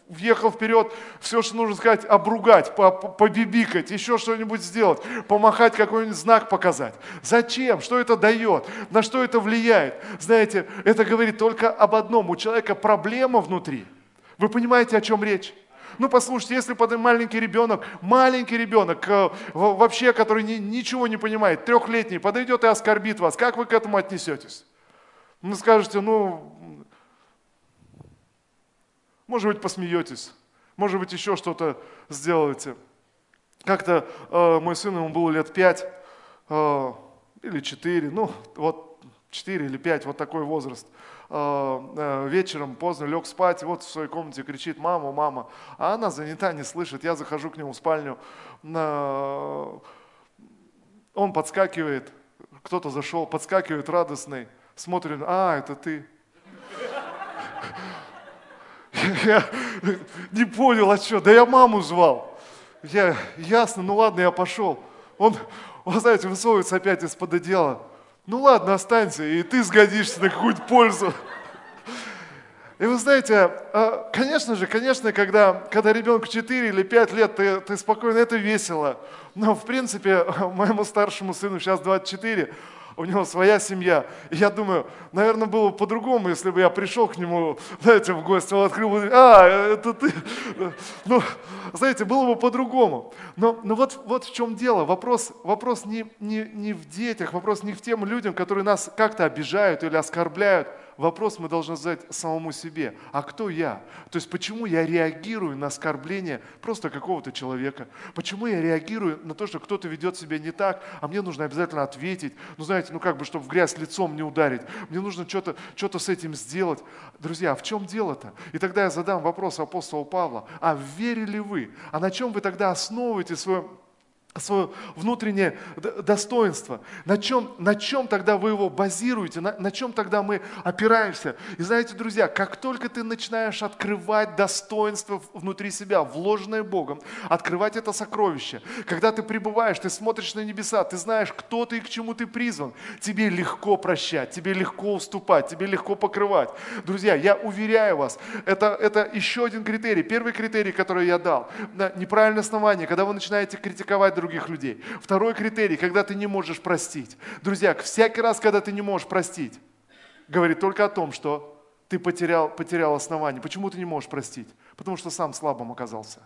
въехал вперед, все, что нужно сказать, обругать, побибикать, еще что-нибудь сделать, помахать, какой-нибудь знак показать. Зачем? Что это дает? На что это влияет? Знаете, это говорит только об одном. У человека проблема внутри. Вы понимаете, о чем речь? Ну, послушайте, если маленький ребенок, маленький ребенок, э, вообще, который ни, ничего не понимает, трехлетний, подойдет и оскорбит вас, как вы к этому отнесетесь? Вы скажете, ну, может быть, посмеетесь, может быть, еще что-то сделаете. Как-то э, мой сын, ему было лет пять э, или четыре, ну вот четыре или пять, вот такой возраст. Э, э, вечером поздно лег спать, вот в своей комнате кричит «мама, мама», а она занята, не слышит. Я захожу к нему в спальню, э, он подскакивает, кто-то зашел, подскакивает радостный, смотрит, а, это ты. Я не понял, а что? Да я маму звал. Я, ясно, ну ладно, я пошел. Он, он знаете, высовывается опять из-под одеяла. Ну ладно, останься, и ты сгодишься на какую-то пользу. И вы знаете, а, конечно же, конечно, когда, когда ребенку 4 или 5 лет, ты, ты спокойно, это весело. Но, в принципе, моему старшему сыну сейчас 24, у него своя семья. И я думаю, наверное, было бы по-другому, если бы я пришел к нему, знаете, в гости, он открыл, а, это ты. Ну, знаете, было бы по-другому. Но, но вот, вот в чем дело. Вопрос, вопрос не, не, не в детях, вопрос не в тем людям, которые нас как-то обижают или оскорбляют, вопрос мы должны задать самому себе. А кто я? То есть почему я реагирую на оскорбление просто какого-то человека? Почему я реагирую на то, что кто-то ведет себя не так, а мне нужно обязательно ответить? Ну, знаете, ну как бы, чтобы в грязь лицом не ударить. Мне нужно что-то что с этим сделать. Друзья, а в чем дело-то? И тогда я задам вопрос апостола Павла. А верили вы? А на чем вы тогда основываете свое свое внутреннее достоинство. На чем, на чем тогда вы его базируете, на, на чем тогда мы опираемся. И знаете, друзья, как только ты начинаешь открывать достоинство внутри себя, вложенное Богом, открывать это сокровище, когда ты пребываешь, ты смотришь на небеса, ты знаешь, кто ты и к чему ты призван, тебе легко прощать, тебе легко уступать, тебе легко покрывать. Друзья, я уверяю вас, это, это еще один критерий. Первый критерий, который я дал, неправильное основание, когда вы начинаете критиковать друг других людей. Второй критерий, когда ты не можешь простить. Друзья, всякий раз, когда ты не можешь простить, говорит только о том, что ты потерял, потерял основание. Почему ты не можешь простить? Потому что сам слабым оказался.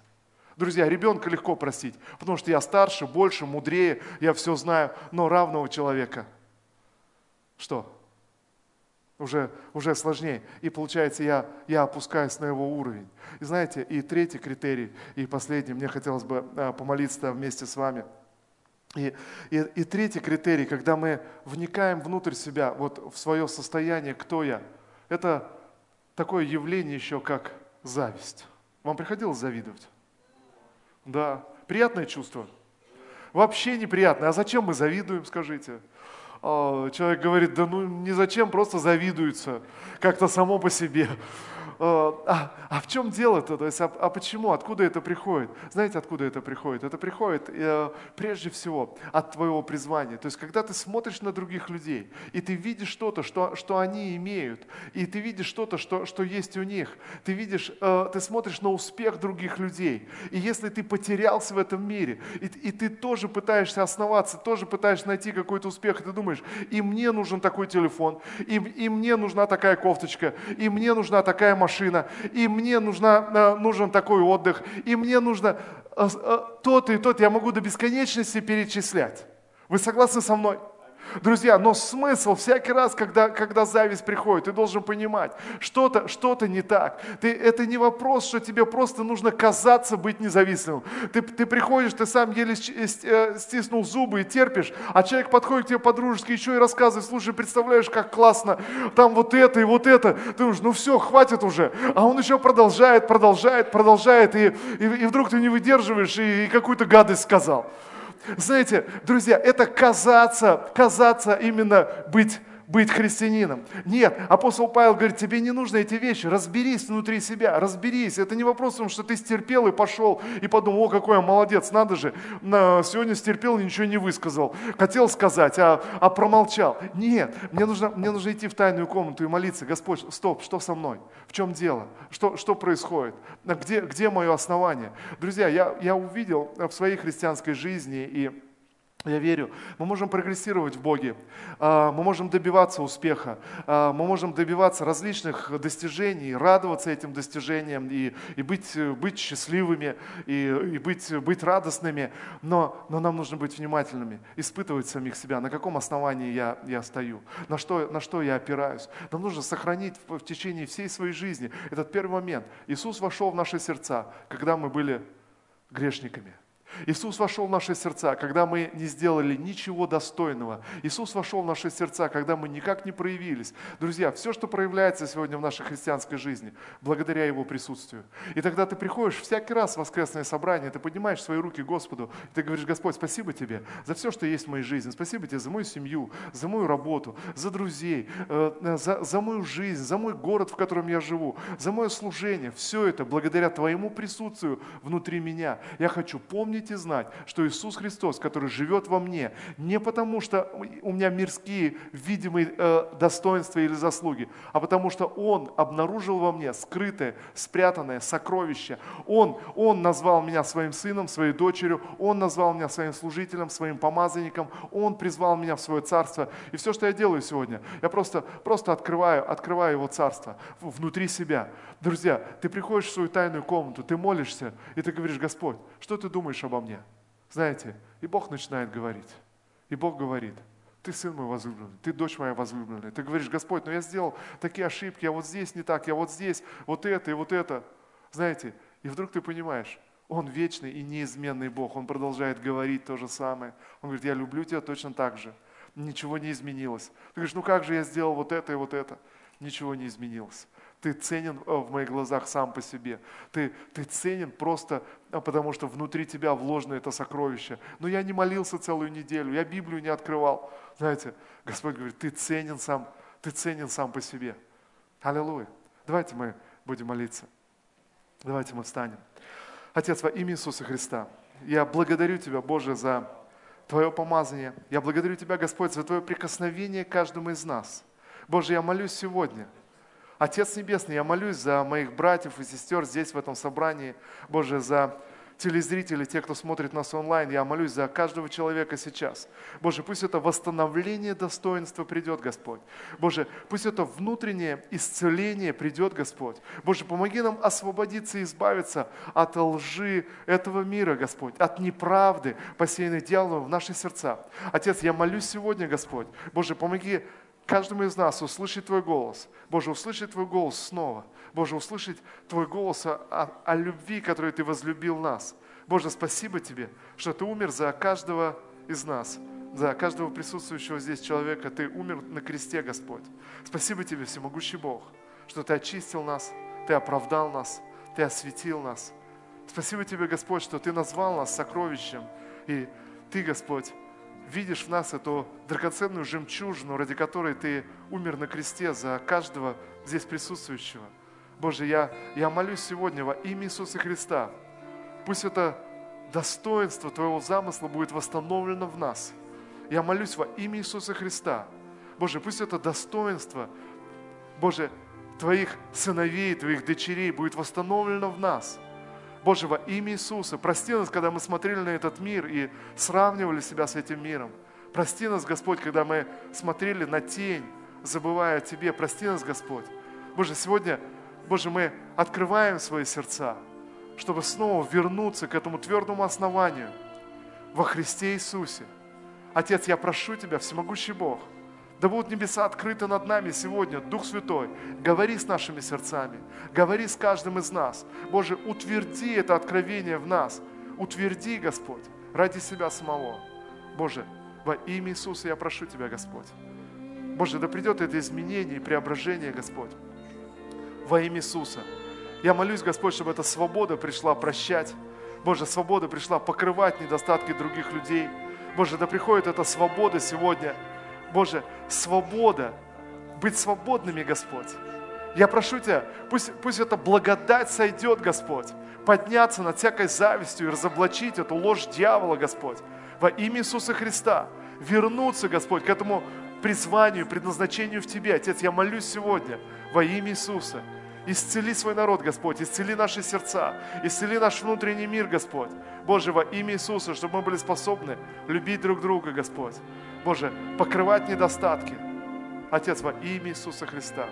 Друзья, ребенка легко простить, потому что я старше, больше, мудрее, я все знаю, но равного человека. Что? Уже, уже сложнее. И получается, я, я опускаюсь на его уровень. И знаете, и третий критерий, и последний, мне хотелось бы а, помолиться вместе с вами. И, и, и третий критерий, когда мы вникаем внутрь себя, вот в свое состояние, кто я, это такое явление еще, как зависть. Вам приходилось завидовать? Да. Приятное чувство? Вообще неприятное. А зачем мы завидуем, скажите? А, человек говорит, да ну ни зачем, просто завидуется, как-то само по себе. Э, а, а в чем дело-то? То есть, а, а почему? Откуда это приходит? Знаете, откуда это приходит? Это приходит э, прежде всего от твоего призвания. То есть, когда ты смотришь на других людей, и ты видишь что-то, что, что они имеют, и ты видишь что-то, что, что есть у них, ты видишь, э, ты смотришь на успех других людей, и если ты потерялся в этом мире, и, и ты тоже пытаешься основаться, тоже пытаешься найти какой-то успех, и ты думаешь, и мне нужен такой телефон, и, и мне нужна такая кофточка, и мне нужна такая машина, машина, и мне нужна, э, нужен такой отдых, и мне нужно э, э, то-то и то-то. Я могу до бесконечности перечислять. Вы согласны со мной? Друзья, но смысл всякий раз, когда, когда зависть приходит, ты должен понимать, что-то что не так. Ты, это не вопрос, что тебе просто нужно казаться быть независимым. Ты, ты приходишь, ты сам еле э, стиснул зубы и терпишь, а человек подходит к тебе по-дружески еще и рассказывает, слушай, представляешь, как классно, там вот это и вот это. Ты думаешь, ну все, хватит уже. А он еще продолжает, продолжает, продолжает, и, и, и вдруг ты не выдерживаешь и, и какую-то гадость сказал. Знаете, друзья, это казаться, казаться именно быть быть христианином. Нет, апостол Павел говорит, тебе не нужно эти вещи, разберись внутри себя, разберись. Это не вопрос в том, что ты стерпел и пошел и подумал, о, какой я молодец, надо же, сегодня стерпел ничего не высказал. Хотел сказать, а, а промолчал. Нет, мне нужно, мне нужно идти в тайную комнату и молиться, Господь, стоп, что со мной? В чем дело? Что, что происходит? Где, где мое основание? Друзья, я, я увидел в своей христианской жизни и я верю, мы можем прогрессировать в Боге, а, мы можем добиваться успеха, а, мы можем добиваться различных достижений, радоваться этим достижениям и, и быть, быть счастливыми, и, и быть, быть радостными, но, но нам нужно быть внимательными, испытывать самих себя, на каком основании я, я стою, на что, на что я опираюсь. Нам нужно сохранить в, в течение всей своей жизни этот первый момент. Иисус вошел в наши сердца, когда мы были грешниками. Иисус вошел в наши сердца, когда мы не сделали ничего достойного. Иисус вошел в наши сердца, когда мы никак не проявились. Друзья, все, что проявляется сегодня в нашей христианской жизни, благодаря Его присутствию. И тогда ты приходишь всякий раз в воскресное собрание, ты поднимаешь свои руки Господу, и ты говоришь, Господь, спасибо Тебе за все, что есть в моей жизни. Спасибо Тебе за мою семью, за мою работу, за друзей, э, за, за мою жизнь, за мой город, в котором я живу, за мое служение. Все это благодаря Твоему присутствию внутри меня. Я хочу помнить и знать, что Иисус Христос, который живет во мне, не потому что у меня мирские видимые э, достоинства или заслуги, а потому что Он обнаружил во мне скрытое, спрятанное сокровище. Он, Он назвал меня своим сыном, своей дочерью, Он назвал меня своим служителем, своим помазанником, Он призвал меня в свое царство. И все, что я делаю сегодня, я просто, просто открываю, открываю Его царство внутри себя. Друзья, ты приходишь в свою тайную комнату, ты молишься, и ты говоришь, Господь, что ты думаешь обо мне? Знаете, и Бог начинает говорить. И Бог говорит, ты сын мой возлюбленный, ты дочь моя возлюбленная. Ты говоришь, Господь, но я сделал такие ошибки, я вот здесь не так, я вот здесь, вот это и вот это. Знаете, и вдруг ты понимаешь, Он вечный и неизменный Бог. Он продолжает говорить то же самое. Он говорит, я люблю тебя точно так же. Ничего не изменилось. Ты говоришь, ну как же я сделал вот это и вот это? Ничего не изменилось. Ты ценен э, в моих глазах сам по себе. Ты, ты ценен просто а, потому, что внутри тебя вложено это сокровище. Но я не молился целую неделю, я Библию не открывал. Знаете, Господь говорит, ты ценен сам, ты ценен сам по себе. Аллилуйя. Давайте мы будем молиться. Давайте мы встанем. Отец, во имя Иисуса Христа, я благодарю Тебя, Боже, за Твое помазание. Я благодарю Тебя, Господь, за Твое прикосновение к каждому из нас. Боже, я молюсь сегодня – Отец Небесный, я молюсь за моих братьев и сестер здесь, в этом собрании. Боже, за телезрителей, те, кто смотрит нас онлайн, я молюсь за каждого человека сейчас. Боже, пусть это восстановление достоинства придет, Господь. Боже, пусть это внутреннее исцеление придет, Господь. Боже, помоги нам освободиться и избавиться от лжи этого мира, Господь, от неправды, посеянной дьяволом в наши сердца. Отец, я молюсь сегодня, Господь. Боже, помоги каждому из нас услышать Твой голос. Боже, услышать Твой голос снова. Боже, услышать Твой голос о, о, о любви, которой Ты возлюбил нас. Боже, спасибо Тебе, что Ты умер за каждого из нас, за каждого присутствующего здесь человека. Ты умер на кресте, Господь. Спасибо Тебе, всемогущий Бог, что Ты очистил нас, Ты оправдал нас, Ты осветил нас. Спасибо Тебе, Господь, что Ты назвал нас сокровищем. И Ты, Господь, видишь в нас эту драгоценную жемчужину, ради которой Ты умер на кресте за каждого здесь присутствующего. Боже, я, я молюсь сегодня во имя Иисуса Христа. Пусть это достоинство Твоего замысла будет восстановлено в нас. Я молюсь во имя Иисуса Христа. Боже, пусть это достоинство, Боже, Твоих сыновей, Твоих дочерей будет восстановлено в нас – Боже, во имя Иисуса, прости нас, когда мы смотрели на этот мир и сравнивали себя с этим миром. Прости нас, Господь, когда мы смотрели на тень, забывая о Тебе. Прости нас, Господь. Боже, сегодня, Боже, мы открываем свои сердца, чтобы снова вернуться к этому твердому основанию во Христе Иисусе. Отец, я прошу Тебя, всемогущий Бог, да будут небеса открыты над нами сегодня. Дух Святой, говори с нашими сердцами, говори с каждым из нас. Боже, утверди это откровение в нас. Утверди, Господь, ради себя самого. Боже, во имя Иисуса я прошу Тебя, Господь. Боже, да придет это изменение и преображение, Господь. Во имя Иисуса. Я молюсь, Господь, чтобы эта свобода пришла прощать. Боже, свобода пришла покрывать недостатки других людей. Боже, да приходит эта свобода сегодня – Боже, свобода, быть свободными, Господь. Я прошу Тебя, пусть, пусть эта благодать сойдет, Господь, подняться над всякой завистью и разоблачить эту ложь дьявола, Господь, во имя Иисуса Христа, вернуться, Господь, к этому призванию, предназначению в Тебе. Отец, я молюсь сегодня во имя Иисуса. Исцели свой народ, Господь, исцели наши сердца, исцели наш внутренний мир, Господь. Боже, во имя Иисуса, чтобы мы были способны любить друг друга, Господь. Боже, покрывать недостатки. Отец, во имя Иисуса Христа,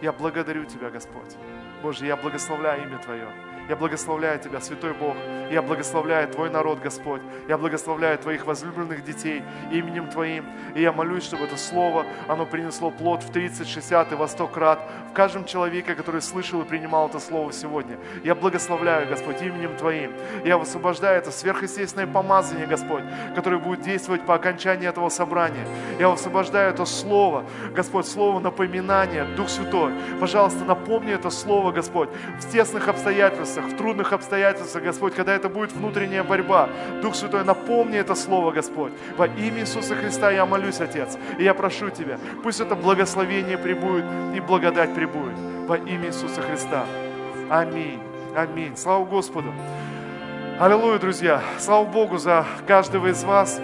я благодарю Тебя, Господь. Боже, я благословляю имя Твое. Я благословляю Тебя, Святой Бог. Я благословляю Твой народ, Господь. Я благословляю Твоих возлюбленных детей именем Твоим. И я молюсь, чтобы это Слово, оно принесло плод в 30, 60 и во 100 крат в каждом человеке, который слышал и принимал это Слово сегодня. Я благословляю, Господь, именем Твоим. Я высвобождаю это сверхъестественное помазание, Господь, которое будет действовать по окончании этого собрания. Я высвобождаю это Слово, Господь, Слово напоминания, Дух Святой. Пожалуйста, напомни это Слово, Господь, в тесных обстоятельствах, обстоятельствах, в трудных обстоятельствах, Господь, когда это будет внутренняя борьба. Дух Святой, напомни это слово, Господь. Во имя Иисуса Христа я молюсь, Отец. И я прошу Тебя, пусть это благословение прибудет и благодать прибудет. Во имя Иисуса Христа. Аминь. Аминь. Слава Господу. Аллилуйя, друзья! Слава Богу за каждого из вас.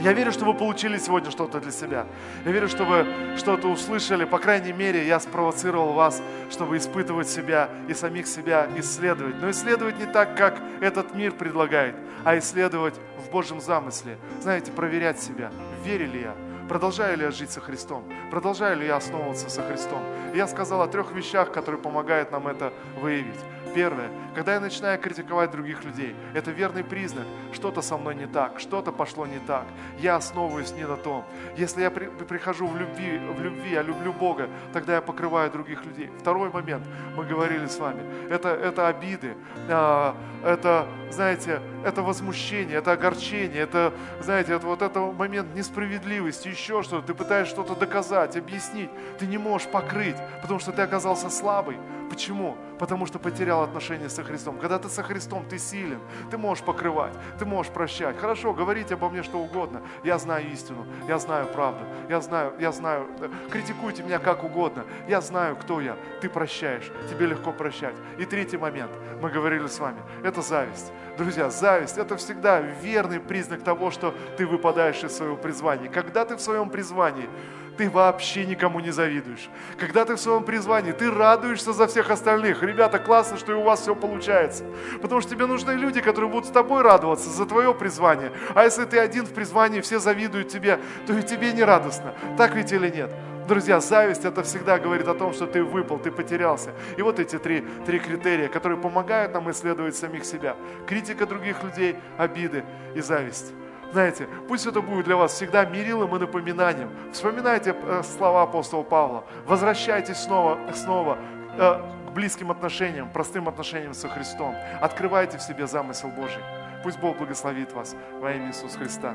Я верю, что вы получили сегодня что-то для себя. Я верю, что вы что-то услышали. По крайней мере, я спровоцировал вас, чтобы испытывать себя и самих себя исследовать. Но исследовать не так, как этот мир предлагает, а исследовать в Божьем замысле. Знаете, проверять себя. Верю ли я? Продолжаю ли я жить со Христом? Продолжаю ли я основываться со Христом? Я сказал о трех вещах, которые помогают нам это выявить. Первое, когда я начинаю критиковать других людей, это верный признак, что-то со мной не так, что-то пошло не так, я основываюсь не на том. Если я при, прихожу в любви, в любви, я люблю Бога, тогда я покрываю других людей. Второй момент, мы говорили с вами, это, это обиды, а, это, знаете, это возмущение, это огорчение, это, знаете, это вот это момент несправедливости, еще что-то, ты пытаешься что-то доказать, объяснить, ты не можешь покрыть, потому что ты оказался слабый. Почему? Потому что потерял отношения со Христом. Когда ты со Христом, ты силен, ты можешь покрывать, ты можешь прощать. Хорошо, говорите обо мне что угодно. Я знаю истину, я знаю правду, я знаю, я знаю, критикуйте меня как угодно. Я знаю, кто я. Ты прощаешь, тебе легко прощать. И третий момент, мы говорили с вами, это зависть. Друзья, зависть – это всегда верный признак того, что ты выпадаешь из своего призвания. Когда ты в своем призвании, ты вообще никому не завидуешь. Когда ты в своем призвании, ты радуешься за всех остальных. Ребята, классно, что и у вас все получается. Потому что тебе нужны люди, которые будут с тобой радоваться за твое призвание. А если ты один в призвании, все завидуют тебе, то и тебе не радостно. Так ведь или нет? Друзья, зависть это всегда говорит о том, что ты выпал, ты потерялся. И вот эти три, три критерия, которые помогают нам исследовать самих себя. Критика других людей, обиды и зависть. Знаете, пусть это будет для вас всегда мерилом и напоминанием. Вспоминайте э, слова апостола Павла. Возвращайтесь снова, снова э, к близким отношениям, простым отношениям со Христом. Открывайте в себе замысел Божий. Пусть Бог благословит вас во имя Иисуса Христа.